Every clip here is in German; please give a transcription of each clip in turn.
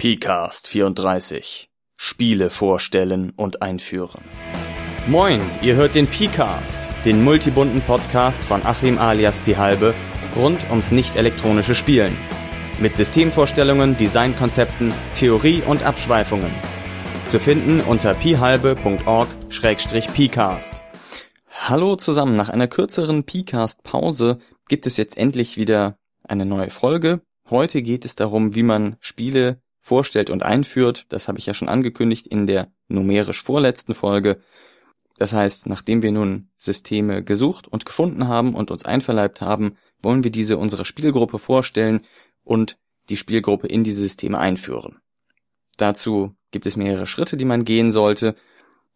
PCAST 34 Spiele vorstellen und einführen. Moin, ihr hört den PCAST, den multibunten Podcast von Achim alias Pihalbe rund ums nicht elektronische Spielen. Mit Systemvorstellungen, Designkonzepten, Theorie und Abschweifungen. Zu finden unter pihalbe.org-pcast. Hallo zusammen, nach einer kürzeren PCAST-Pause gibt es jetzt endlich wieder eine neue Folge. Heute geht es darum, wie man Spiele vorstellt und einführt. Das habe ich ja schon angekündigt in der numerisch vorletzten Folge. Das heißt, nachdem wir nun Systeme gesucht und gefunden haben und uns einverleibt haben, wollen wir diese unserer Spielgruppe vorstellen und die Spielgruppe in diese Systeme einführen. Dazu gibt es mehrere Schritte, die man gehen sollte.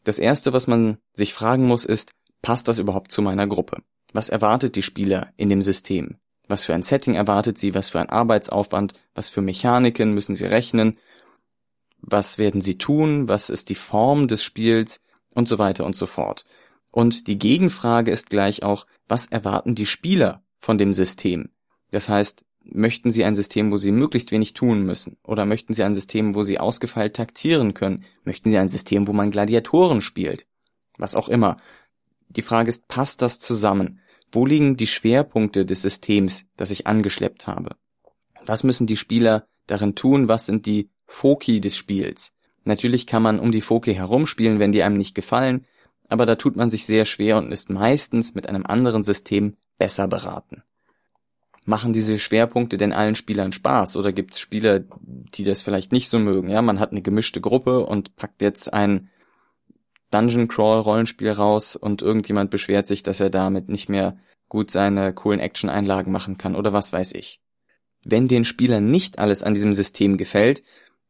Das erste, was man sich fragen muss, ist, passt das überhaupt zu meiner Gruppe? Was erwartet die Spieler in dem System? Was für ein Setting erwartet sie? Was für ein Arbeitsaufwand? Was für Mechaniken müssen sie rechnen? Was werden sie tun? Was ist die Form des Spiels? Und so weiter und so fort. Und die Gegenfrage ist gleich auch, was erwarten die Spieler von dem System? Das heißt, möchten sie ein System, wo sie möglichst wenig tun müssen? Oder möchten sie ein System, wo sie ausgefeilt taktieren können? Möchten sie ein System, wo man Gladiatoren spielt? Was auch immer. Die Frage ist, passt das zusammen? Wo liegen die Schwerpunkte des Systems, das ich angeschleppt habe? Was müssen die Spieler darin tun? Was sind die Foki des Spiels? Natürlich kann man um die Foki herumspielen, wenn die einem nicht gefallen, aber da tut man sich sehr schwer und ist meistens mit einem anderen System besser beraten. Machen diese Schwerpunkte denn allen Spielern Spaß oder gibt es Spieler, die das vielleicht nicht so mögen? Ja, man hat eine gemischte Gruppe und packt jetzt ein Dungeon Crawl Rollenspiel raus und irgendjemand beschwert sich, dass er damit nicht mehr gut seine coolen Action Einlagen machen kann oder was weiß ich. Wenn den Spielern nicht alles an diesem System gefällt,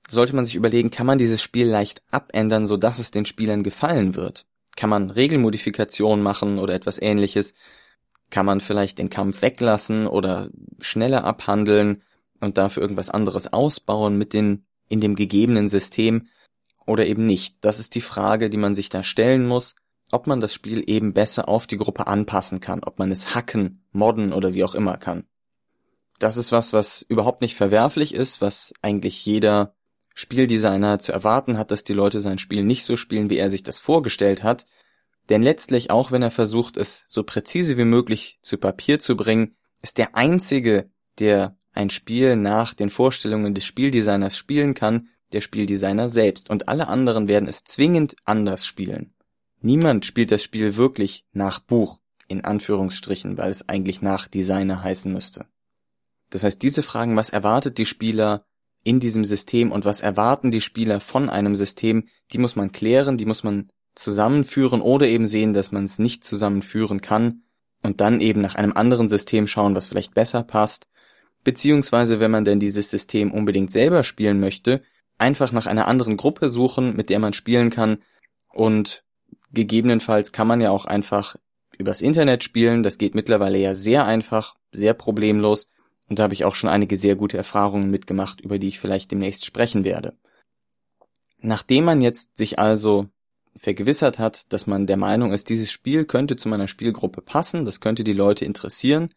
sollte man sich überlegen, kann man dieses Spiel leicht abändern, so dass es den Spielern gefallen wird? Kann man Regelmodifikationen machen oder etwas ähnliches? Kann man vielleicht den Kampf weglassen oder schneller abhandeln und dafür irgendwas anderes ausbauen mit den in dem gegebenen System? Oder eben nicht. Das ist die Frage, die man sich da stellen muss, ob man das Spiel eben besser auf die Gruppe anpassen kann, ob man es hacken, modden oder wie auch immer kann. Das ist was, was überhaupt nicht verwerflich ist, was eigentlich jeder Spieldesigner zu erwarten hat, dass die Leute sein Spiel nicht so spielen, wie er sich das vorgestellt hat. Denn letztlich, auch wenn er versucht, es so präzise wie möglich zu Papier zu bringen, ist der einzige, der ein Spiel nach den Vorstellungen des Spieldesigners spielen kann, der Spieldesigner selbst und alle anderen werden es zwingend anders spielen. Niemand spielt das Spiel wirklich nach Buch, in Anführungsstrichen, weil es eigentlich nach Designer heißen müsste. Das heißt, diese Fragen, was erwartet die Spieler in diesem System und was erwarten die Spieler von einem System, die muss man klären, die muss man zusammenführen oder eben sehen, dass man es nicht zusammenführen kann und dann eben nach einem anderen System schauen, was vielleicht besser passt. Beziehungsweise, wenn man denn dieses System unbedingt selber spielen möchte, einfach nach einer anderen Gruppe suchen, mit der man spielen kann und gegebenenfalls kann man ja auch einfach übers Internet spielen. Das geht mittlerweile ja sehr einfach, sehr problemlos und da habe ich auch schon einige sehr gute Erfahrungen mitgemacht, über die ich vielleicht demnächst sprechen werde. Nachdem man jetzt sich also vergewissert hat, dass man der Meinung ist, dieses Spiel könnte zu meiner Spielgruppe passen, das könnte die Leute interessieren,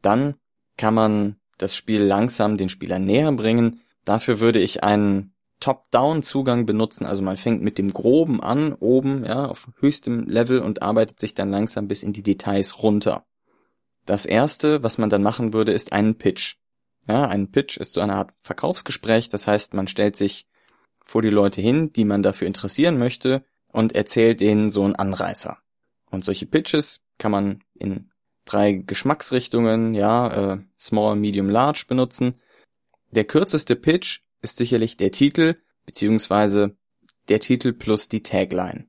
dann kann man das Spiel langsam den Spielern näher bringen, Dafür würde ich einen Top-Down-Zugang benutzen, also man fängt mit dem Groben an, oben, ja, auf höchstem Level und arbeitet sich dann langsam bis in die Details runter. Das erste, was man dann machen würde, ist einen Pitch. Ja, ein Pitch ist so eine Art Verkaufsgespräch, das heißt, man stellt sich vor die Leute hin, die man dafür interessieren möchte und erzählt denen so einen Anreißer. Und solche Pitches kann man in drei Geschmacksrichtungen, ja, äh, Small, Medium, Large benutzen. Der kürzeste Pitch ist sicherlich der Titel, beziehungsweise der Titel plus die Tagline.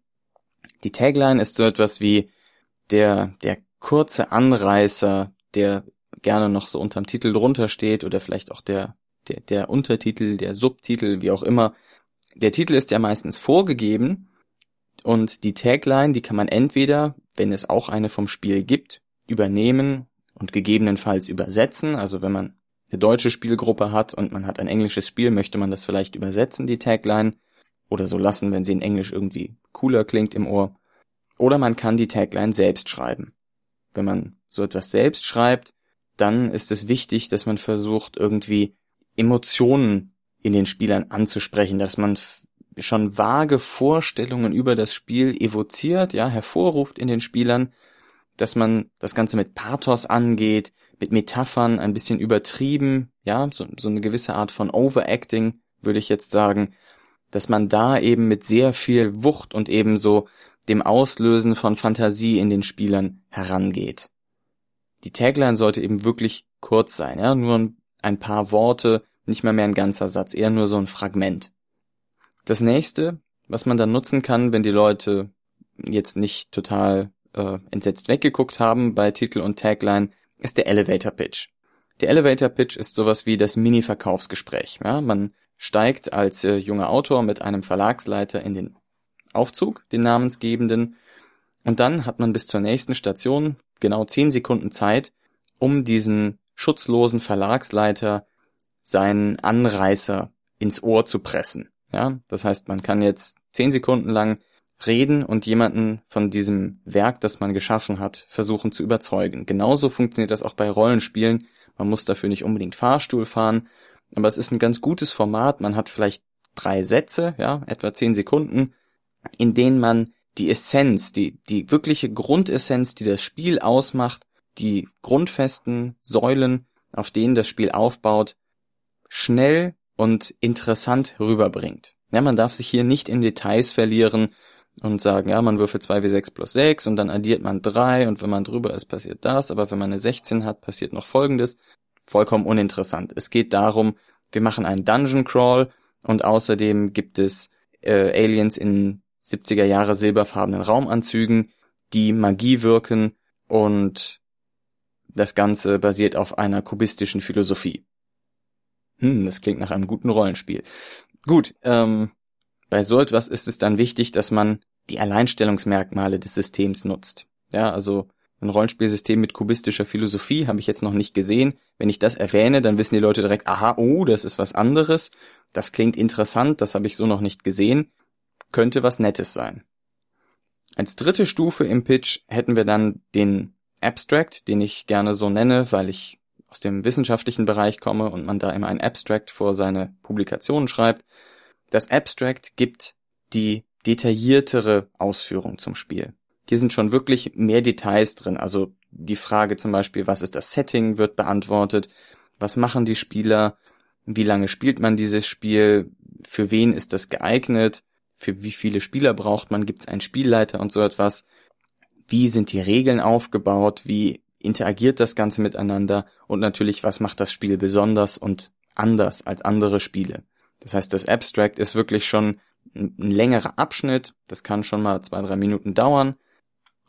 Die Tagline ist so etwas wie der, der kurze Anreißer, der gerne noch so unterm Titel drunter steht oder vielleicht auch der, der, der Untertitel, der Subtitel, wie auch immer. Der Titel ist ja meistens vorgegeben und die Tagline, die kann man entweder, wenn es auch eine vom Spiel gibt, übernehmen und gegebenenfalls übersetzen. Also wenn man eine deutsche Spielgruppe hat und man hat ein englisches Spiel, möchte man das vielleicht übersetzen, die Tagline, oder so lassen, wenn sie in Englisch irgendwie cooler klingt im Ohr. Oder man kann die Tagline selbst schreiben. Wenn man so etwas selbst schreibt, dann ist es wichtig, dass man versucht, irgendwie Emotionen in den Spielern anzusprechen, dass man schon vage Vorstellungen über das Spiel evoziert, ja, hervorruft in den Spielern, dass man das Ganze mit Pathos angeht, mit Metaphern ein bisschen übertrieben, ja, so, so eine gewisse Art von Overacting, würde ich jetzt sagen, dass man da eben mit sehr viel Wucht und eben so dem Auslösen von Fantasie in den Spielern herangeht. Die Tagline sollte eben wirklich kurz sein, ja, nur ein paar Worte, nicht mal mehr ein ganzer Satz, eher nur so ein Fragment. Das nächste, was man dann nutzen kann, wenn die Leute jetzt nicht total äh, entsetzt weggeguckt haben bei Titel und Tagline, ist der Elevator Pitch. Der Elevator Pitch ist sowas wie das Mini-Verkaufsgespräch. Ja? Man steigt als äh, junger Autor mit einem Verlagsleiter in den Aufzug, den namensgebenden, und dann hat man bis zur nächsten Station genau zehn Sekunden Zeit, um diesen schutzlosen Verlagsleiter seinen Anreißer ins Ohr zu pressen. Ja, das heißt, man kann jetzt zehn Sekunden lang reden und jemanden von diesem Werk, das man geschaffen hat, versuchen zu überzeugen. Genauso funktioniert das auch bei Rollenspielen. Man muss dafür nicht unbedingt Fahrstuhl fahren, aber es ist ein ganz gutes Format. Man hat vielleicht drei Sätze, ja, etwa zehn Sekunden, in denen man die Essenz, die, die wirkliche Grundessenz, die das Spiel ausmacht, die grundfesten Säulen, auf denen das Spiel aufbaut, schnell und interessant rüberbringt. Ja, man darf sich hier nicht in Details verlieren und sagen, ja, man würfelt 2w6 plus 6 und dann addiert man 3 und wenn man drüber ist, passiert das, aber wenn man eine 16 hat, passiert noch folgendes. Vollkommen uninteressant. Es geht darum, wir machen einen Dungeon Crawl und außerdem gibt es äh, Aliens in 70er Jahre silberfarbenen Raumanzügen, die Magie wirken und das Ganze basiert auf einer kubistischen Philosophie. Hm, das klingt nach einem guten Rollenspiel. Gut, ähm, bei so etwas ist es dann wichtig, dass man die Alleinstellungsmerkmale des Systems nutzt. Ja, also ein Rollenspielsystem mit kubistischer Philosophie habe ich jetzt noch nicht gesehen. Wenn ich das erwähne, dann wissen die Leute direkt, aha, oh, das ist was anderes. Das klingt interessant, das habe ich so noch nicht gesehen. Könnte was Nettes sein. Als dritte Stufe im Pitch hätten wir dann den Abstract, den ich gerne so nenne, weil ich aus dem wissenschaftlichen Bereich komme und man da immer ein Abstract vor seine Publikationen schreibt. Das Abstract gibt die detailliertere Ausführung zum Spiel. Hier sind schon wirklich mehr Details drin. Also die Frage zum Beispiel, was ist das Setting, wird beantwortet. Was machen die Spieler? Wie lange spielt man dieses Spiel? Für wen ist das geeignet? Für wie viele Spieler braucht man? Gibt es einen Spielleiter und so etwas? Wie sind die Regeln aufgebaut? Wie interagiert das Ganze miteinander? Und natürlich, was macht das Spiel besonders und anders als andere Spiele? Das heißt, das Abstract ist wirklich schon ein längerer Abschnitt. Das kann schon mal zwei, drei Minuten dauern.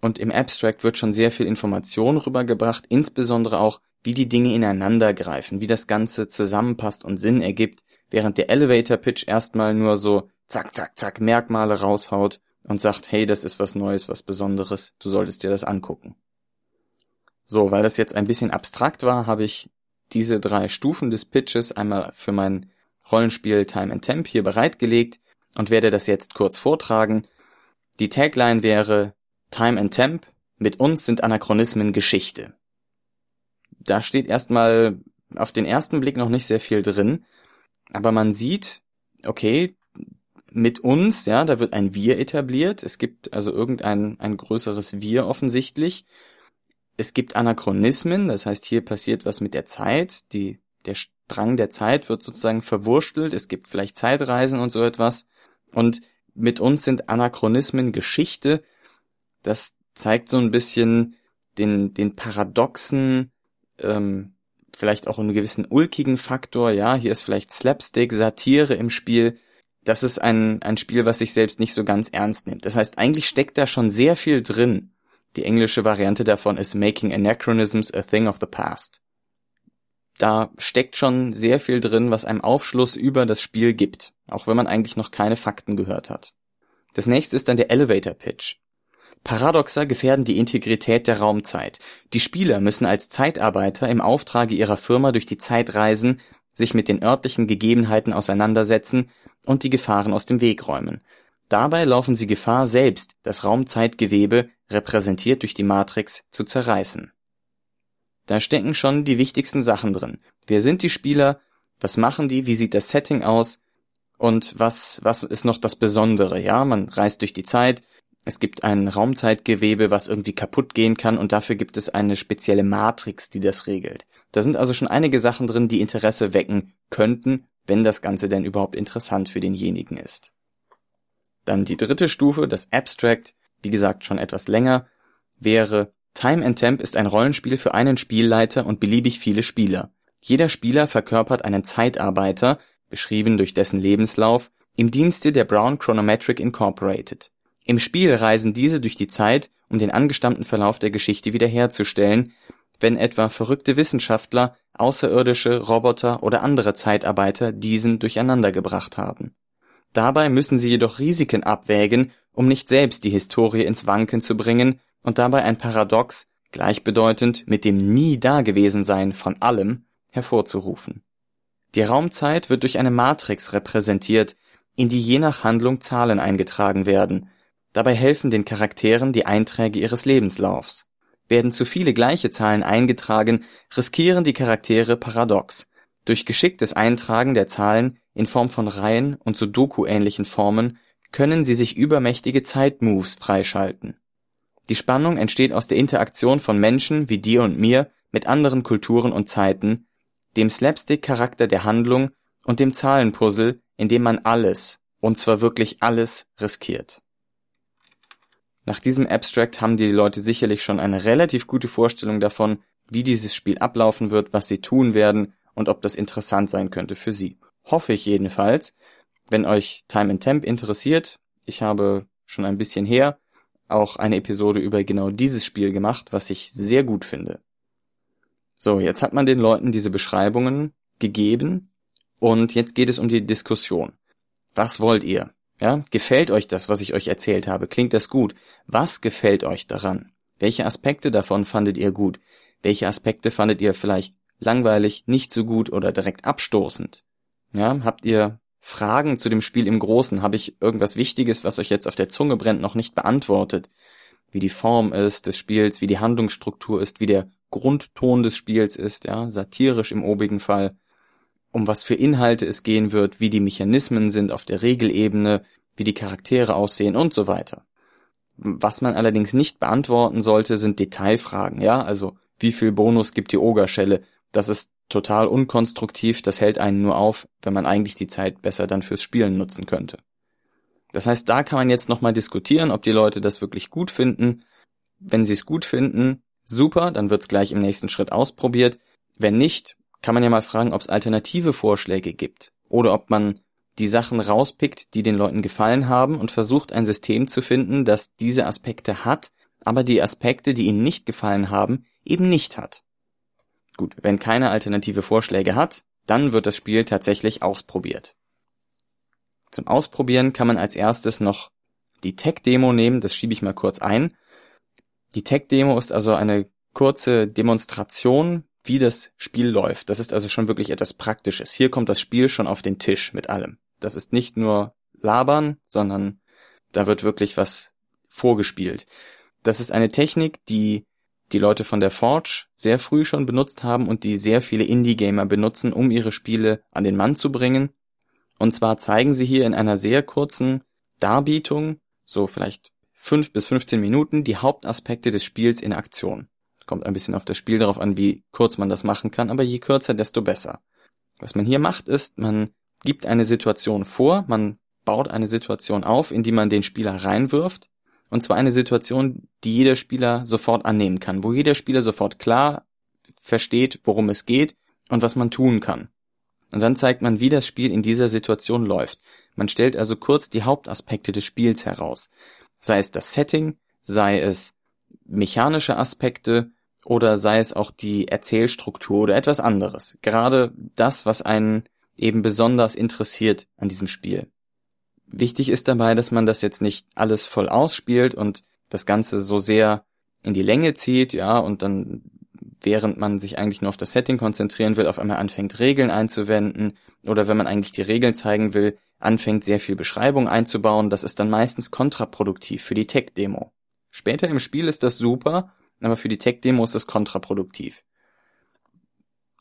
Und im Abstract wird schon sehr viel Information rübergebracht, insbesondere auch, wie die Dinge ineinander greifen, wie das Ganze zusammenpasst und Sinn ergibt, während der Elevator Pitch erstmal nur so zack, zack, zack Merkmale raushaut und sagt, hey, das ist was Neues, was Besonderes, du solltest dir das angucken. So, weil das jetzt ein bisschen abstrakt war, habe ich diese drei Stufen des Pitches einmal für mein Rollenspiel Time and Temp hier bereitgelegt und werde das jetzt kurz vortragen. Die Tagline wäre Time and Temp, mit uns sind Anachronismen Geschichte. Da steht erstmal auf den ersten Blick noch nicht sehr viel drin, aber man sieht, okay, mit uns, ja, da wird ein Wir etabliert. Es gibt also irgendein ein größeres Wir offensichtlich. Es gibt Anachronismen, das heißt, hier passiert was mit der Zeit. Die, der Strang der Zeit wird sozusagen verwurstelt. Es gibt vielleicht Zeitreisen und so etwas. Und mit uns sind Anachronismen Geschichte. Das zeigt so ein bisschen den, den paradoxen, ähm, vielleicht auch einen gewissen ulkigen Faktor. Ja, hier ist vielleicht Slapstick, Satire im Spiel das ist ein, ein Spiel, was sich selbst nicht so ganz ernst nimmt. Das heißt, eigentlich steckt da schon sehr viel drin. Die englische Variante davon ist Making Anachronisms a Thing of the Past. Da steckt schon sehr viel drin, was einem Aufschluss über das Spiel gibt, auch wenn man eigentlich noch keine Fakten gehört hat. Das nächste ist dann der Elevator Pitch. Paradoxer gefährden die Integrität der Raumzeit. Die Spieler müssen als Zeitarbeiter im Auftrage ihrer Firma durch die Zeit reisen, sich mit den örtlichen Gegebenheiten auseinandersetzen und die Gefahren aus dem Weg räumen. Dabei laufen sie Gefahr, selbst das Raumzeitgewebe, repräsentiert durch die Matrix, zu zerreißen. Da stecken schon die wichtigsten Sachen drin. Wer sind die Spieler? Was machen die? Wie sieht das Setting aus? Und was, was ist noch das Besondere? Ja, man reist durch die Zeit. Es gibt ein Raumzeitgewebe, was irgendwie kaputt gehen kann und dafür gibt es eine spezielle Matrix, die das regelt. Da sind also schon einige Sachen drin, die Interesse wecken könnten, wenn das Ganze denn überhaupt interessant für denjenigen ist. Dann die dritte Stufe, das Abstract, wie gesagt schon etwas länger, wäre Time and Temp ist ein Rollenspiel für einen Spielleiter und beliebig viele Spieler. Jeder Spieler verkörpert einen Zeitarbeiter, beschrieben durch dessen Lebenslauf, im Dienste der Brown Chronometric Incorporated. Im Spiel reisen diese durch die Zeit, um den angestammten Verlauf der Geschichte wiederherzustellen, wenn etwa verrückte Wissenschaftler, Außerirdische, Roboter oder andere Zeitarbeiter diesen durcheinandergebracht haben. Dabei müssen sie jedoch Risiken abwägen, um nicht selbst die Historie ins Wanken zu bringen und dabei ein Paradox, gleichbedeutend mit dem nie Dagewesensein von allem, hervorzurufen. Die Raumzeit wird durch eine Matrix repräsentiert, in die je nach Handlung Zahlen eingetragen werden. Dabei helfen den Charakteren die Einträge ihres Lebenslaufs. Werden zu viele gleiche Zahlen eingetragen, riskieren die Charaktere Paradox. Durch geschicktes Eintragen der Zahlen in Form von Reihen und Sudoku-ähnlichen Formen können sie sich übermächtige Zeitmoves freischalten. Die Spannung entsteht aus der Interaktion von Menschen wie dir und mir mit anderen Kulturen und Zeiten, dem Slapstick-Charakter der Handlung und dem Zahlenpuzzle, in dem man alles, und zwar wirklich alles, riskiert. Nach diesem Abstract haben die Leute sicherlich schon eine relativ gute Vorstellung davon, wie dieses Spiel ablaufen wird, was sie tun werden und ob das interessant sein könnte für sie. Hoffe ich jedenfalls. Wenn euch Time and Temp interessiert, ich habe schon ein bisschen her auch eine Episode über genau dieses Spiel gemacht, was ich sehr gut finde. So, jetzt hat man den Leuten diese Beschreibungen gegeben und jetzt geht es um die Diskussion. Was wollt ihr? Ja, gefällt euch das, was ich euch erzählt habe? Klingt das gut? Was gefällt euch daran? Welche Aspekte davon fandet ihr gut? Welche Aspekte fandet ihr vielleicht langweilig, nicht so gut oder direkt abstoßend? Ja, habt ihr Fragen zu dem Spiel im Großen? Habe ich irgendwas Wichtiges, was euch jetzt auf der Zunge brennt, noch nicht beantwortet? Wie die Form ist des Spiels, wie die Handlungsstruktur ist, wie der Grundton des Spiels ist, ja, satirisch im obigen Fall, um was für Inhalte es gehen wird, wie die Mechanismen sind auf der Regelebene, wie die Charaktere aussehen und so weiter. Was man allerdings nicht beantworten sollte, sind Detailfragen, ja, also wie viel Bonus gibt die Ogerschelle? Das ist total unkonstruktiv, das hält einen nur auf, wenn man eigentlich die Zeit besser dann fürs Spielen nutzen könnte. Das heißt, da kann man jetzt nochmal diskutieren, ob die Leute das wirklich gut finden. Wenn sie es gut finden, super, dann wird's gleich im nächsten Schritt ausprobiert. Wenn nicht, kann man ja mal fragen, ob es alternative Vorschläge gibt oder ob man die Sachen rauspickt, die den Leuten gefallen haben und versucht ein System zu finden, das diese Aspekte hat, aber die Aspekte, die ihnen nicht gefallen haben, eben nicht hat. Gut, wenn keine alternative Vorschläge hat, dann wird das Spiel tatsächlich ausprobiert. Zum Ausprobieren kann man als erstes noch die Tech-Demo nehmen, das schiebe ich mal kurz ein. Die Tech-Demo ist also eine kurze Demonstration, wie das Spiel läuft. Das ist also schon wirklich etwas Praktisches. Hier kommt das Spiel schon auf den Tisch mit allem. Das ist nicht nur labern, sondern da wird wirklich was vorgespielt. Das ist eine Technik, die die Leute von der Forge sehr früh schon benutzt haben und die sehr viele Indie-Gamer benutzen, um ihre Spiele an den Mann zu bringen. Und zwar zeigen sie hier in einer sehr kurzen Darbietung, so vielleicht fünf bis 15 Minuten, die Hauptaspekte des Spiels in Aktion. Kommt ein bisschen auf das Spiel darauf an, wie kurz man das machen kann, aber je kürzer, desto besser. Was man hier macht, ist, man gibt eine Situation vor, man baut eine Situation auf, in die man den Spieler reinwirft und zwar eine Situation, die jeder Spieler sofort annehmen kann, wo jeder Spieler sofort klar versteht, worum es geht und was man tun kann. Und dann zeigt man, wie das Spiel in dieser Situation läuft. Man stellt also kurz die Hauptaspekte des Spiels heraus. Sei es das Setting, sei es mechanische Aspekte oder sei es auch die Erzählstruktur oder etwas anderes. Gerade das, was einen eben besonders interessiert an diesem Spiel. Wichtig ist dabei, dass man das jetzt nicht alles voll ausspielt und das Ganze so sehr in die Länge zieht, ja, und dann, während man sich eigentlich nur auf das Setting konzentrieren will, auf einmal anfängt, Regeln einzuwenden, oder wenn man eigentlich die Regeln zeigen will, anfängt, sehr viel Beschreibung einzubauen, das ist dann meistens kontraproduktiv für die Tech-Demo. Später im Spiel ist das super, aber für die Tech-Demo ist das kontraproduktiv.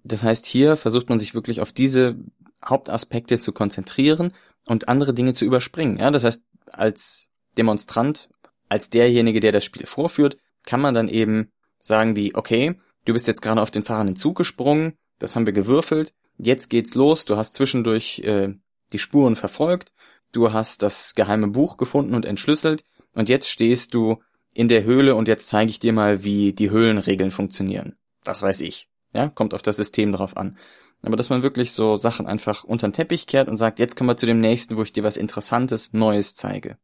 Das heißt, hier versucht man sich wirklich auf diese Hauptaspekte zu konzentrieren und andere Dinge zu überspringen. Ja, das heißt, als Demonstrant, als derjenige, der das Spiel vorführt, kann man dann eben sagen wie, okay, du bist jetzt gerade auf den fahrenden Zug gesprungen, das haben wir gewürfelt, jetzt geht's los, du hast zwischendurch äh, die Spuren verfolgt, du hast das geheime Buch gefunden und entschlüsselt und jetzt stehst du in der Höhle und jetzt zeige ich dir mal, wie die Höhlenregeln funktionieren. Was weiß ich. Ja, kommt auf das System drauf an. Aber dass man wirklich so Sachen einfach unter den Teppich kehrt und sagt, jetzt kommen wir zu dem nächsten, wo ich dir was Interessantes, Neues zeige.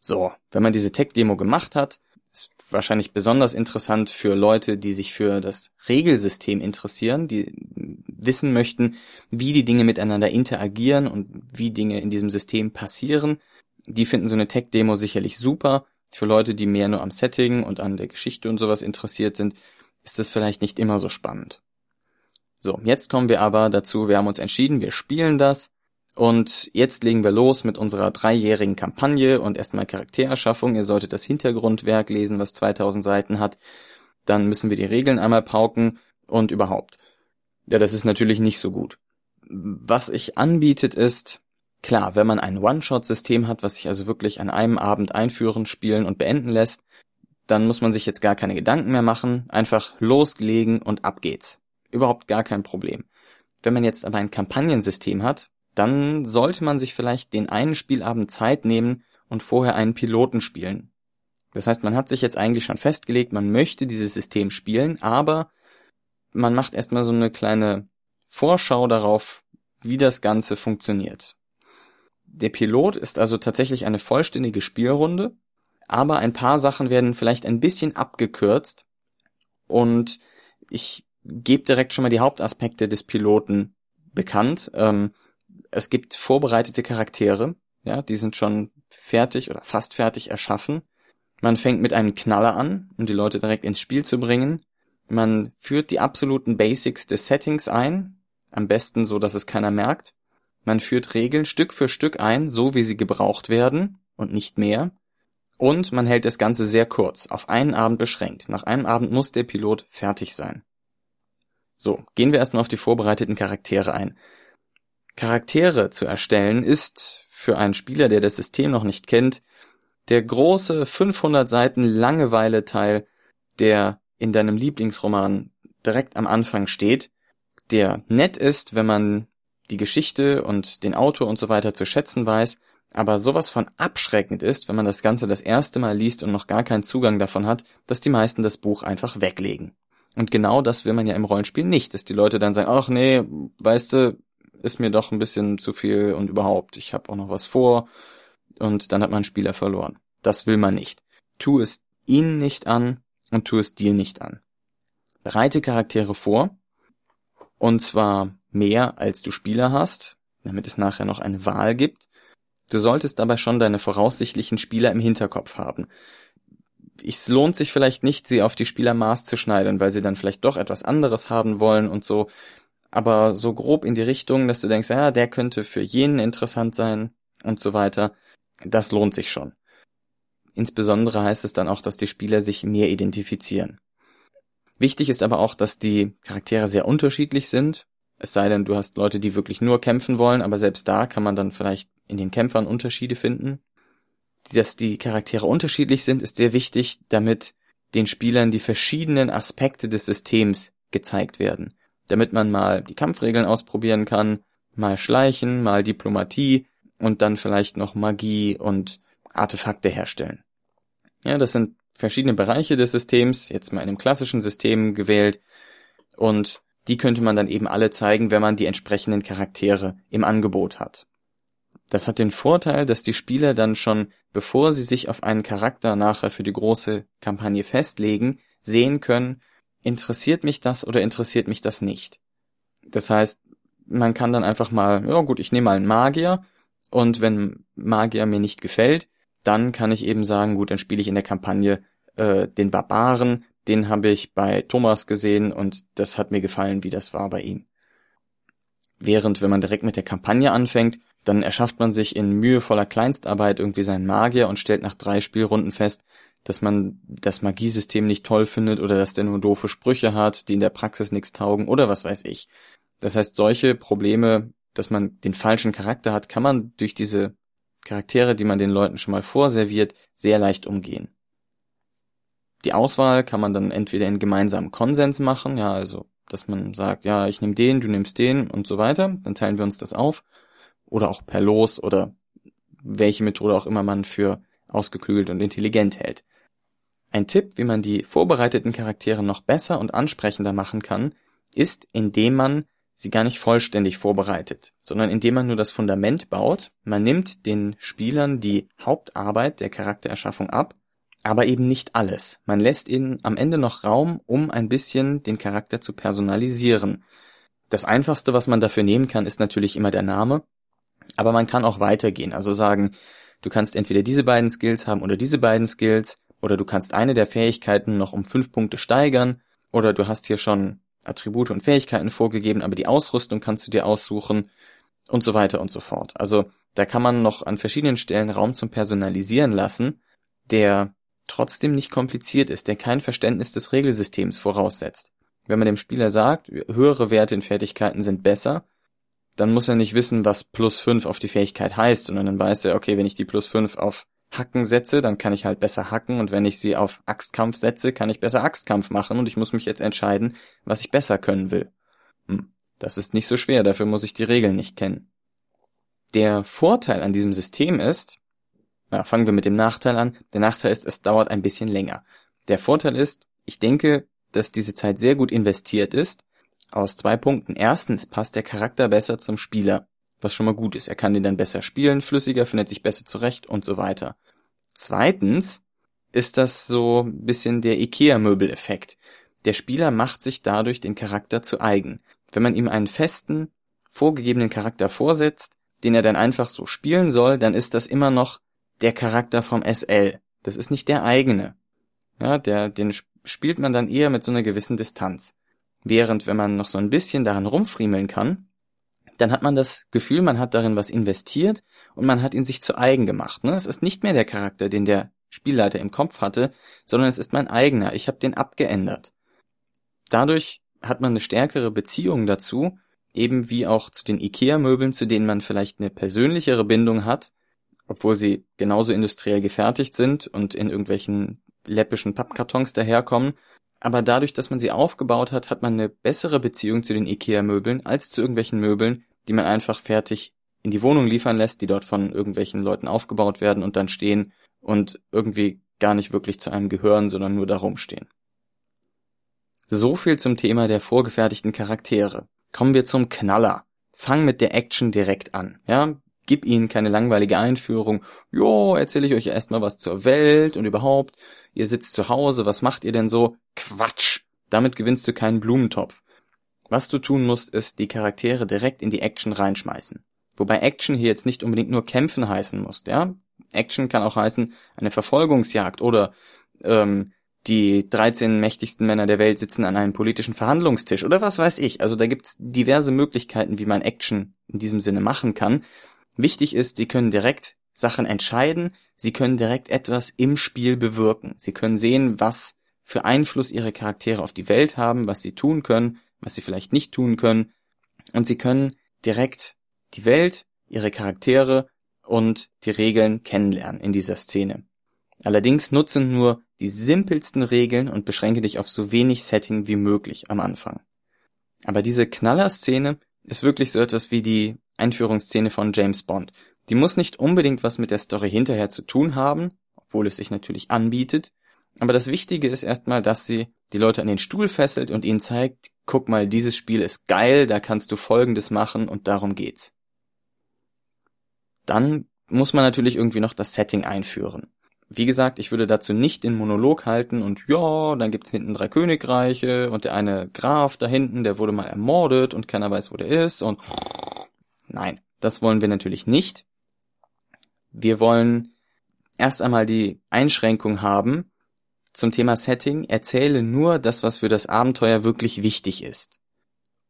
So, wenn man diese Tech-Demo gemacht hat, ist wahrscheinlich besonders interessant für Leute, die sich für das Regelsystem interessieren, die wissen möchten, wie die Dinge miteinander interagieren und wie Dinge in diesem System passieren. Die finden so eine Tech-Demo sicherlich super. Für Leute, die mehr nur am Setting und an der Geschichte und sowas interessiert sind, ist das vielleicht nicht immer so spannend. So, jetzt kommen wir aber dazu, wir haben uns entschieden, wir spielen das und jetzt legen wir los mit unserer dreijährigen Kampagne und erstmal Charaktererschaffung. Ihr solltet das Hintergrundwerk lesen, was 2000 Seiten hat. Dann müssen wir die Regeln einmal pauken und überhaupt. Ja, das ist natürlich nicht so gut. Was ich anbietet ist, klar, wenn man ein One-Shot-System hat, was sich also wirklich an einem Abend einführen, spielen und beenden lässt, dann muss man sich jetzt gar keine Gedanken mehr machen, einfach loslegen und ab geht's. Überhaupt gar kein Problem. Wenn man jetzt aber ein Kampagnensystem hat, dann sollte man sich vielleicht den einen Spielabend Zeit nehmen und vorher einen Piloten spielen. Das heißt, man hat sich jetzt eigentlich schon festgelegt, man möchte dieses System spielen, aber man macht erstmal so eine kleine Vorschau darauf, wie das Ganze funktioniert. Der Pilot ist also tatsächlich eine vollständige Spielrunde, aber ein paar Sachen werden vielleicht ein bisschen abgekürzt und ich gebe direkt schon mal die Hauptaspekte des Piloten bekannt. Ähm, es gibt vorbereitete Charaktere, ja, die sind schon fertig oder fast fertig erschaffen. Man fängt mit einem Knaller an, um die Leute direkt ins Spiel zu bringen. Man führt die absoluten Basics des Settings ein, am besten so, dass es keiner merkt. Man führt Regeln Stück für Stück ein, so wie sie gebraucht werden und nicht mehr. Und man hält das Ganze sehr kurz, auf einen Abend beschränkt. Nach einem Abend muss der Pilot fertig sein. So, gehen wir erstmal auf die vorbereiteten Charaktere ein. Charaktere zu erstellen ist für einen Spieler, der das System noch nicht kennt, der große 500 Seiten Langeweile-Teil, der in deinem Lieblingsroman direkt am Anfang steht, der nett ist, wenn man die Geschichte und den Autor und so weiter zu schätzen weiß, aber sowas von abschreckend ist, wenn man das Ganze das erste Mal liest und noch gar keinen Zugang davon hat, dass die meisten das Buch einfach weglegen. Und genau das will man ja im Rollenspiel nicht, dass die Leute dann sagen, ach nee, weißt du, ist mir doch ein bisschen zu viel und überhaupt, ich habe auch noch was vor und dann hat man einen Spieler verloren. Das will man nicht. Tu es ihnen nicht an und tu es dir nicht an. Bereite Charaktere vor und zwar mehr als du Spieler hast, damit es nachher noch eine Wahl gibt. Du solltest dabei schon deine voraussichtlichen Spieler im Hinterkopf haben. Es lohnt sich vielleicht nicht, sie auf die Spieler Maß zu schneiden, weil sie dann vielleicht doch etwas anderes haben wollen und so aber so grob in die Richtung, dass du denkst, ja, der könnte für jenen interessant sein und so weiter, das lohnt sich schon. Insbesondere heißt es dann auch, dass die Spieler sich mehr identifizieren. Wichtig ist aber auch, dass die Charaktere sehr unterschiedlich sind. Es sei denn, du hast Leute, die wirklich nur kämpfen wollen, aber selbst da kann man dann vielleicht in den Kämpfern Unterschiede finden. Dass die Charaktere unterschiedlich sind, ist sehr wichtig, damit den Spielern die verschiedenen Aspekte des Systems gezeigt werden damit man mal die Kampfregeln ausprobieren kann, mal Schleichen, mal Diplomatie und dann vielleicht noch Magie und Artefakte herstellen. Ja, das sind verschiedene Bereiche des Systems, jetzt mal in einem klassischen System gewählt und die könnte man dann eben alle zeigen, wenn man die entsprechenden Charaktere im Angebot hat. Das hat den Vorteil, dass die Spieler dann schon, bevor sie sich auf einen Charakter nachher für die große Kampagne festlegen, sehen können, interessiert mich das oder interessiert mich das nicht. Das heißt, man kann dann einfach mal, ja gut, ich nehme mal einen Magier und wenn Magier mir nicht gefällt, dann kann ich eben sagen, gut, dann spiele ich in der Kampagne äh, den Barbaren, den habe ich bei Thomas gesehen und das hat mir gefallen, wie das war bei ihm. Während wenn man direkt mit der Kampagne anfängt, dann erschafft man sich in mühevoller Kleinstarbeit irgendwie seinen Magier und stellt nach drei Spielrunden fest, dass man das Magiesystem nicht toll findet oder dass der nur doofe Sprüche hat, die in der Praxis nichts taugen oder was weiß ich. Das heißt, solche Probleme, dass man den falschen Charakter hat, kann man durch diese Charaktere, die man den Leuten schon mal vorserviert, sehr leicht umgehen. Die Auswahl kann man dann entweder in gemeinsamen Konsens machen, ja, also, dass man sagt, ja, ich nehme den, du nimmst den und so weiter, dann teilen wir uns das auf, oder auch per Los oder welche Methode auch immer man für ausgeklügelt und intelligent hält. Ein Tipp, wie man die vorbereiteten Charaktere noch besser und ansprechender machen kann, ist, indem man sie gar nicht vollständig vorbereitet, sondern indem man nur das Fundament baut. Man nimmt den Spielern die Hauptarbeit der Charaktererschaffung ab, aber eben nicht alles. Man lässt ihnen am Ende noch Raum, um ein bisschen den Charakter zu personalisieren. Das einfachste, was man dafür nehmen kann, ist natürlich immer der Name, aber man kann auch weitergehen, also sagen, du kannst entweder diese beiden Skills haben oder diese beiden Skills, oder du kannst eine der Fähigkeiten noch um fünf Punkte steigern, oder du hast hier schon Attribute und Fähigkeiten vorgegeben, aber die Ausrüstung kannst du dir aussuchen und so weiter und so fort. Also da kann man noch an verschiedenen Stellen Raum zum Personalisieren lassen, der trotzdem nicht kompliziert ist, der kein Verständnis des Regelsystems voraussetzt. Wenn man dem Spieler sagt, höhere Werte in Fertigkeiten sind besser, dann muss er nicht wissen, was plus fünf auf die Fähigkeit heißt, sondern dann weiß er, okay, wenn ich die plus fünf auf Hacken setze, dann kann ich halt besser hacken und wenn ich sie auf Axtkampf setze, kann ich besser Axtkampf machen und ich muss mich jetzt entscheiden, was ich besser können will. Hm, das ist nicht so schwer, dafür muss ich die Regeln nicht kennen. Der Vorteil an diesem System ist, ja, fangen wir mit dem Nachteil an. Der Nachteil ist, es dauert ein bisschen länger. Der Vorteil ist, ich denke, dass diese Zeit sehr gut investiert ist, aus zwei Punkten. Erstens passt der Charakter besser zum Spieler was schon mal gut ist. Er kann den dann besser spielen, flüssiger, findet sich besser zurecht und so weiter. Zweitens ist das so ein bisschen der IKEA-Möbel-Effekt. Der Spieler macht sich dadurch den Charakter zu eigen. Wenn man ihm einen festen, vorgegebenen Charakter vorsetzt, den er dann einfach so spielen soll, dann ist das immer noch der Charakter vom SL. Das ist nicht der eigene. Ja, der, den spielt man dann eher mit so einer gewissen Distanz. Während wenn man noch so ein bisschen daran rumfriemeln kann, dann hat man das Gefühl, man hat darin was investiert und man hat ihn sich zu eigen gemacht. Ne? Es ist nicht mehr der Charakter, den der Spielleiter im Kopf hatte, sondern es ist mein eigener. Ich habe den abgeändert. Dadurch hat man eine stärkere Beziehung dazu, eben wie auch zu den IKEA-Möbeln, zu denen man vielleicht eine persönlichere Bindung hat, obwohl sie genauso industriell gefertigt sind und in irgendwelchen läppischen Pappkartons daherkommen, aber dadurch, dass man sie aufgebaut hat, hat man eine bessere Beziehung zu den IKEA-Möbeln als zu irgendwelchen Möbeln, die man einfach fertig in die Wohnung liefern lässt, die dort von irgendwelchen Leuten aufgebaut werden und dann stehen und irgendwie gar nicht wirklich zu einem gehören, sondern nur darum stehen. So viel zum Thema der vorgefertigten Charaktere. Kommen wir zum Knaller. Fang mit der Action direkt an. Ja, gib ihnen keine langweilige Einführung. Jo, erzähle ich euch erstmal was zur Welt und überhaupt. Ihr sitzt zu Hause, was macht ihr denn so? Quatsch! Damit gewinnst du keinen Blumentopf. Was du tun musst, ist die Charaktere direkt in die Action reinschmeißen. Wobei Action hier jetzt nicht unbedingt nur kämpfen heißen muss, ja? Action kann auch heißen eine Verfolgungsjagd oder ähm, die 13 mächtigsten Männer der Welt sitzen an einem politischen Verhandlungstisch oder was weiß ich. Also da gibt's diverse Möglichkeiten, wie man Action in diesem Sinne machen kann. Wichtig ist, sie können direkt Sachen entscheiden, sie können direkt etwas im Spiel bewirken. Sie können sehen, was für Einfluss ihre Charaktere auf die Welt haben, was sie tun können, was sie vielleicht nicht tun können. Und sie können direkt die Welt, ihre Charaktere und die Regeln kennenlernen in dieser Szene. Allerdings nutzen nur die simpelsten Regeln und beschränke dich auf so wenig Setting wie möglich am Anfang. Aber diese Knaller-Szene ist wirklich so etwas wie die Einführungsszene von James Bond. Die muss nicht unbedingt was mit der Story hinterher zu tun haben, obwohl es sich natürlich anbietet. Aber das Wichtige ist erstmal, dass sie die Leute an den Stuhl fesselt und ihnen zeigt, guck mal, dieses Spiel ist geil, da kannst du Folgendes machen und darum geht's. Dann muss man natürlich irgendwie noch das Setting einführen. Wie gesagt, ich würde dazu nicht den Monolog halten und ja, dann gibt's hinten drei Königreiche und der eine Graf da hinten, der wurde mal ermordet und keiner weiß, wo der ist und nein, das wollen wir natürlich nicht. Wir wollen erst einmal die Einschränkung haben zum Thema Setting, erzähle nur das, was für das Abenteuer wirklich wichtig ist.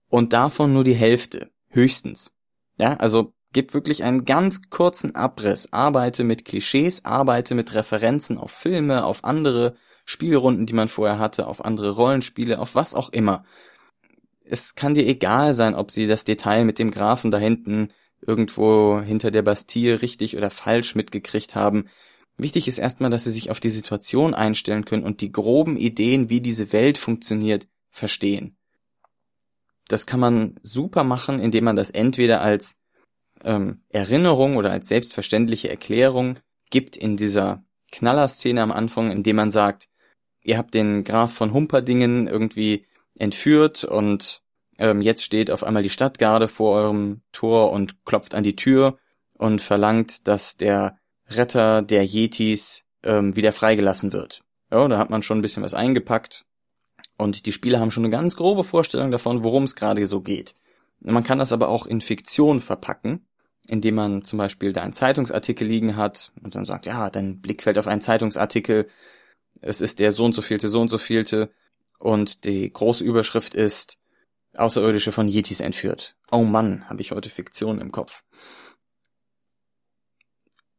Und davon nur die Hälfte, höchstens. Ja, also Gib wirklich einen ganz kurzen Abriss, arbeite mit Klischees, arbeite mit Referenzen auf Filme, auf andere Spielrunden, die man vorher hatte, auf andere Rollenspiele, auf was auch immer. Es kann dir egal sein, ob sie das Detail mit dem Grafen da hinten irgendwo hinter der Bastille richtig oder falsch mitgekriegt haben. Wichtig ist erstmal, dass sie sich auf die Situation einstellen können und die groben Ideen, wie diese Welt funktioniert, verstehen. Das kann man super machen, indem man das entweder als ähm, Erinnerung oder als selbstverständliche Erklärung gibt in dieser Knallerszene am Anfang, indem man sagt, ihr habt den Graf von Humperdingen irgendwie entführt und ähm, jetzt steht auf einmal die Stadtgarde vor eurem Tor und klopft an die Tür und verlangt, dass der Retter der Yetis ähm, wieder freigelassen wird. Ja, da hat man schon ein bisschen was eingepackt und die Spieler haben schon eine ganz grobe Vorstellung davon, worum es gerade so geht. Man kann das aber auch in Fiktion verpacken, indem man zum Beispiel da einen Zeitungsartikel liegen hat und dann sagt, ja, dein Blick fällt auf einen Zeitungsartikel, es ist der so und so vielte, so und so vielte und die große Überschrift ist Außerirdische von Yetis entführt. Oh Mann, habe ich heute Fiktion im Kopf.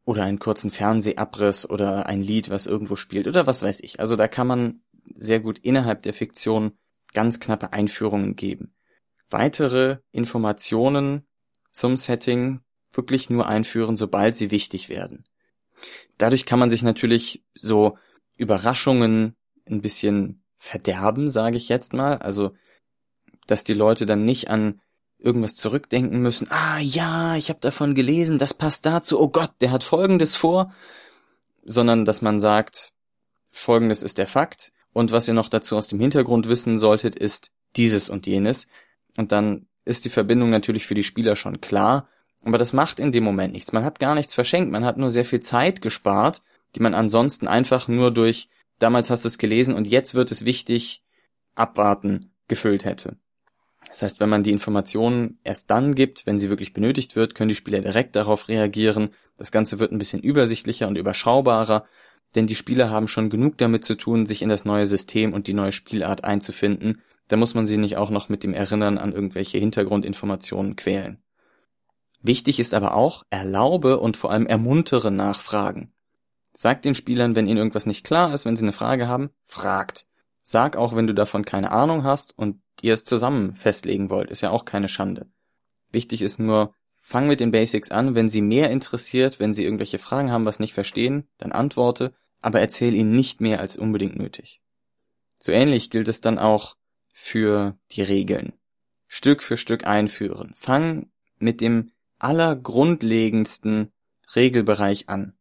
Oder einen kurzen Fernsehabriss oder ein Lied, was irgendwo spielt oder was weiß ich. Also da kann man sehr gut innerhalb der Fiktion ganz knappe Einführungen geben. Weitere Informationen zum Setting wirklich nur einführen, sobald sie wichtig werden. Dadurch kann man sich natürlich so Überraschungen ein bisschen verderben, sage ich jetzt mal. Also, dass die Leute dann nicht an irgendwas zurückdenken müssen. Ah ja, ich habe davon gelesen, das passt dazu. Oh Gott, der hat Folgendes vor. Sondern dass man sagt, Folgendes ist der Fakt. Und was ihr noch dazu aus dem Hintergrund wissen solltet, ist dieses und jenes. Und dann ist die Verbindung natürlich für die Spieler schon klar. Aber das macht in dem Moment nichts. Man hat gar nichts verschenkt. Man hat nur sehr viel Zeit gespart, die man ansonsten einfach nur durch damals hast du es gelesen und jetzt wird es wichtig abwarten gefüllt hätte. Das heißt, wenn man die Informationen erst dann gibt, wenn sie wirklich benötigt wird, können die Spieler direkt darauf reagieren. Das Ganze wird ein bisschen übersichtlicher und überschaubarer denn die Spieler haben schon genug damit zu tun, sich in das neue System und die neue Spielart einzufinden, da muss man sie nicht auch noch mit dem Erinnern an irgendwelche Hintergrundinformationen quälen. Wichtig ist aber auch, erlaube und vor allem ermuntere Nachfragen. Sag den Spielern, wenn ihnen irgendwas nicht klar ist, wenn sie eine Frage haben, fragt. Sag auch, wenn du davon keine Ahnung hast und ihr es zusammen festlegen wollt, ist ja auch keine Schande. Wichtig ist nur, fang mit den Basics an, wenn sie mehr interessiert, wenn sie irgendwelche Fragen haben, was nicht verstehen, dann antworte, aber erzähl ihnen nicht mehr als unbedingt nötig. So ähnlich gilt es dann auch für die Regeln. Stück für Stück einführen. Fang mit dem allergrundlegendsten Regelbereich an.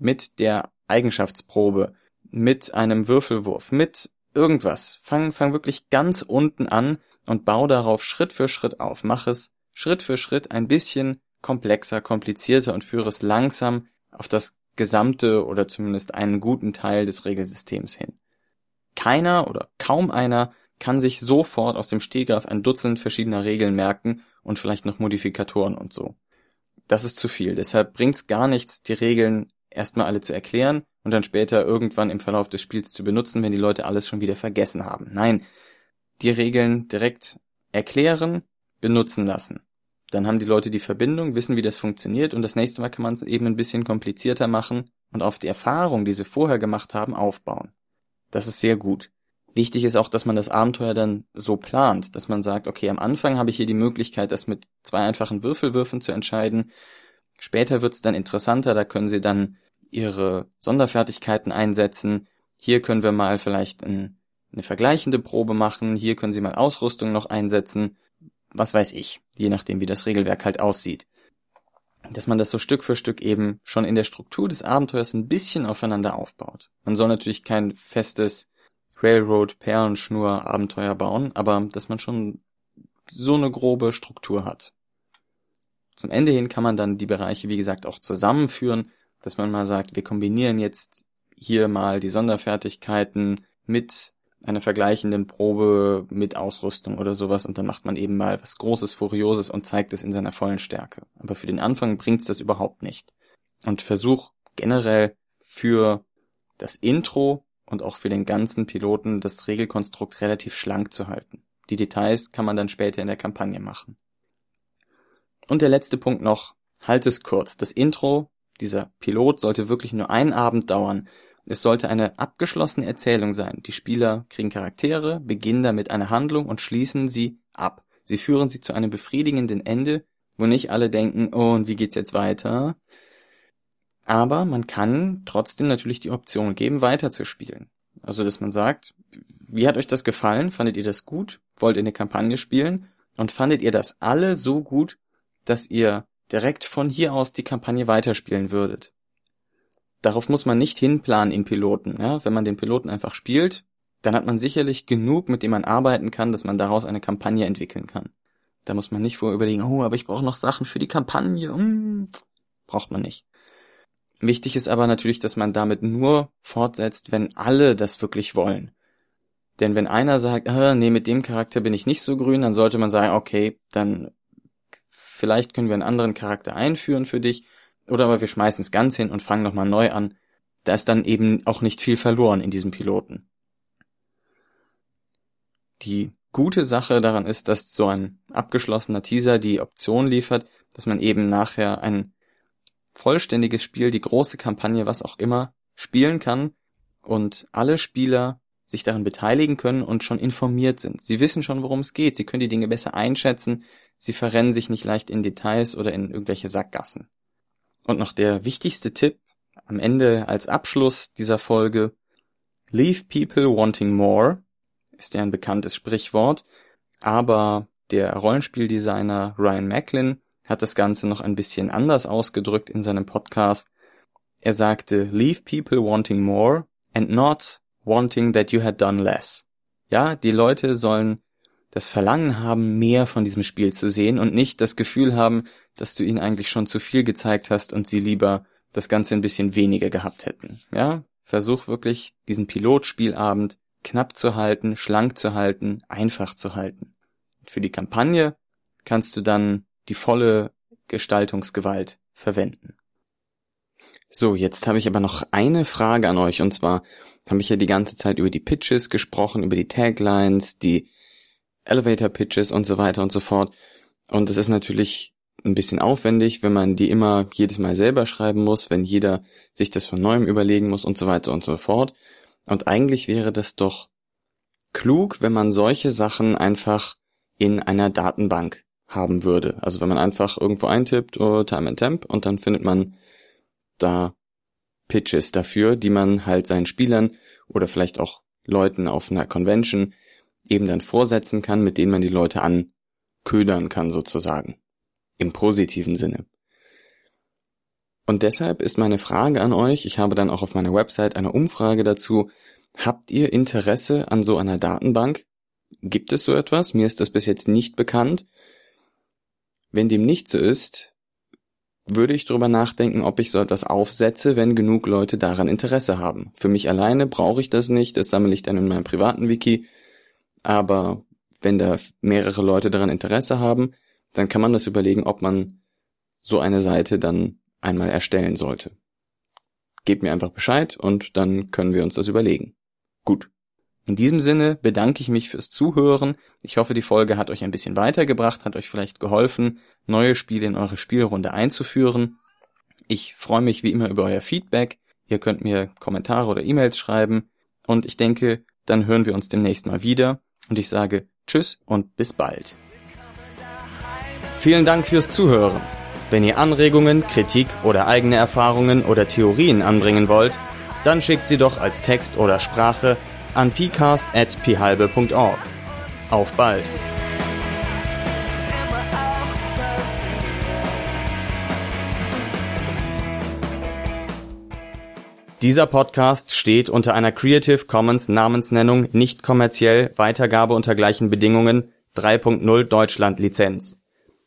Mit der Eigenschaftsprobe, mit einem Würfelwurf, mit irgendwas. Fang, fang wirklich ganz unten an und bau darauf Schritt für Schritt auf. Mach es Schritt für Schritt ein bisschen komplexer, komplizierter und führe es langsam auf das gesamte oder zumindest einen guten Teil des Regelsystems hin. Keiner oder kaum einer kann sich sofort aus dem Stegreif ein Dutzend verschiedener Regeln merken und vielleicht noch Modifikatoren und so. Das ist zu viel. Deshalb bringt's gar nichts, die Regeln erstmal alle zu erklären und dann später irgendwann im Verlauf des Spiels zu benutzen, wenn die Leute alles schon wieder vergessen haben. Nein, die Regeln direkt erklären, benutzen lassen. Dann haben die Leute die Verbindung, wissen, wie das funktioniert und das nächste Mal kann man es eben ein bisschen komplizierter machen und auf die Erfahrung, die sie vorher gemacht haben, aufbauen. Das ist sehr gut. Wichtig ist auch, dass man das Abenteuer dann so plant, dass man sagt, okay, am Anfang habe ich hier die Möglichkeit, das mit zwei einfachen Würfelwürfen zu entscheiden. Später wird es dann interessanter, da können sie dann ihre Sonderfertigkeiten einsetzen. Hier können wir mal vielleicht ein, eine vergleichende Probe machen, hier können sie mal Ausrüstung noch einsetzen was weiß ich, je nachdem, wie das Regelwerk halt aussieht. Dass man das so Stück für Stück eben schon in der Struktur des Abenteuers ein bisschen aufeinander aufbaut. Man soll natürlich kein festes Railroad-Perlenschnur-Abenteuer bauen, aber dass man schon so eine grobe Struktur hat. Zum Ende hin kann man dann die Bereiche, wie gesagt, auch zusammenführen, dass man mal sagt, wir kombinieren jetzt hier mal die Sonderfertigkeiten mit einer vergleichenden Probe mit Ausrüstung oder sowas und dann macht man eben mal was Großes, Furioses und zeigt es in seiner vollen Stärke. Aber für den Anfang bringt's das überhaupt nicht. Und versuch generell für das Intro und auch für den ganzen Piloten das Regelkonstrukt relativ schlank zu halten. Die Details kann man dann später in der Kampagne machen. Und der letzte Punkt noch, Halt es kurz. Das Intro, dieser Pilot sollte wirklich nur einen Abend dauern. Es sollte eine abgeschlossene Erzählung sein. Die Spieler kriegen Charaktere, beginnen damit eine Handlung und schließen sie ab. Sie führen sie zu einem befriedigenden Ende, wo nicht alle denken, oh, und wie geht's jetzt weiter? Aber man kann trotzdem natürlich die Option geben, weiterzuspielen. Also, dass man sagt, wie hat euch das gefallen? Fandet ihr das gut? Wollt ihr eine Kampagne spielen? Und fandet ihr das alle so gut, dass ihr direkt von hier aus die Kampagne weiterspielen würdet? Darauf muss man nicht hinplanen in Piloten. Ja? Wenn man den Piloten einfach spielt, dann hat man sicherlich genug, mit dem man arbeiten kann, dass man daraus eine Kampagne entwickeln kann. Da muss man nicht vorher überlegen, oh, aber ich brauche noch Sachen für die Kampagne. Hm, braucht man nicht. Wichtig ist aber natürlich, dass man damit nur fortsetzt, wenn alle das wirklich wollen. Denn wenn einer sagt, ah, nee, mit dem Charakter bin ich nicht so grün, dann sollte man sagen, okay, dann vielleicht können wir einen anderen Charakter einführen für dich, oder aber wir schmeißen es ganz hin und fangen nochmal neu an. Da ist dann eben auch nicht viel verloren in diesem Piloten. Die gute Sache daran ist, dass so ein abgeschlossener Teaser die Option liefert, dass man eben nachher ein vollständiges Spiel, die große Kampagne, was auch immer, spielen kann und alle Spieler sich daran beteiligen können und schon informiert sind. Sie wissen schon, worum es geht. Sie können die Dinge besser einschätzen. Sie verrennen sich nicht leicht in Details oder in irgendwelche Sackgassen. Und noch der wichtigste Tipp am Ende als Abschluss dieser Folge. Leave people wanting more ist ja ein bekanntes Sprichwort, aber der Rollenspieldesigner Ryan Macklin hat das Ganze noch ein bisschen anders ausgedrückt in seinem Podcast. Er sagte, leave people wanting more and not wanting that you had done less. Ja, die Leute sollen das Verlangen haben, mehr von diesem Spiel zu sehen und nicht das Gefühl haben, dass du ihnen eigentlich schon zu viel gezeigt hast und sie lieber das Ganze ein bisschen weniger gehabt hätten. Ja, versuch wirklich diesen Pilotspielabend knapp zu halten, schlank zu halten, einfach zu halten. für die Kampagne kannst du dann die volle Gestaltungsgewalt verwenden. So, jetzt habe ich aber noch eine Frage an euch und zwar habe ich ja die ganze Zeit über die Pitches gesprochen, über die Taglines, die Elevator Pitches und so weiter und so fort. Und es ist natürlich ein bisschen aufwendig, wenn man die immer jedes Mal selber schreiben muss, wenn jeder sich das von neuem überlegen muss und so weiter und so fort. Und eigentlich wäre das doch klug, wenn man solche Sachen einfach in einer Datenbank haben würde. Also wenn man einfach irgendwo eintippt, oh, Time and Temp, und dann findet man da Pitches dafür, die man halt seinen Spielern oder vielleicht auch Leuten auf einer Convention eben dann vorsetzen kann, mit denen man die Leute anködern kann sozusagen. Im positiven Sinne. Und deshalb ist meine Frage an euch, ich habe dann auch auf meiner Website eine Umfrage dazu, habt ihr Interesse an so einer Datenbank? Gibt es so etwas? Mir ist das bis jetzt nicht bekannt. Wenn dem nicht so ist, würde ich darüber nachdenken, ob ich so etwas aufsetze, wenn genug Leute daran Interesse haben. Für mich alleine brauche ich das nicht, das sammle ich dann in meinem privaten Wiki. Aber wenn da mehrere Leute daran Interesse haben, dann kann man das überlegen, ob man so eine Seite dann einmal erstellen sollte. Gebt mir einfach Bescheid und dann können wir uns das überlegen. Gut. In diesem Sinne bedanke ich mich fürs Zuhören. Ich hoffe, die Folge hat euch ein bisschen weitergebracht, hat euch vielleicht geholfen, neue Spiele in eure Spielrunde einzuführen. Ich freue mich wie immer über euer Feedback. Ihr könnt mir Kommentare oder E-Mails schreiben. Und ich denke, dann hören wir uns demnächst mal wieder. Und ich sage Tschüss und bis bald. Vielen Dank fürs Zuhören. Wenn ihr Anregungen, Kritik oder eigene Erfahrungen oder Theorien anbringen wollt, dann schickt sie doch als Text oder Sprache an pcast.phalbe.org. Auf bald! Dieser Podcast steht unter einer Creative Commons Namensnennung nicht kommerziell Weitergabe unter gleichen Bedingungen 3.0 Deutschland Lizenz.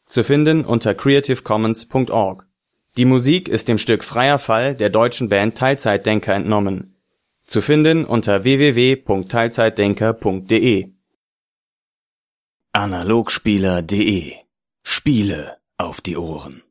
Zu finden unter creativecommons.org. Die Musik ist dem Stück Freier Fall der deutschen Band Teilzeitdenker entnommen. Zu finden unter www.teilzeitdenker.de. Analogspieler.de Spiele auf die Ohren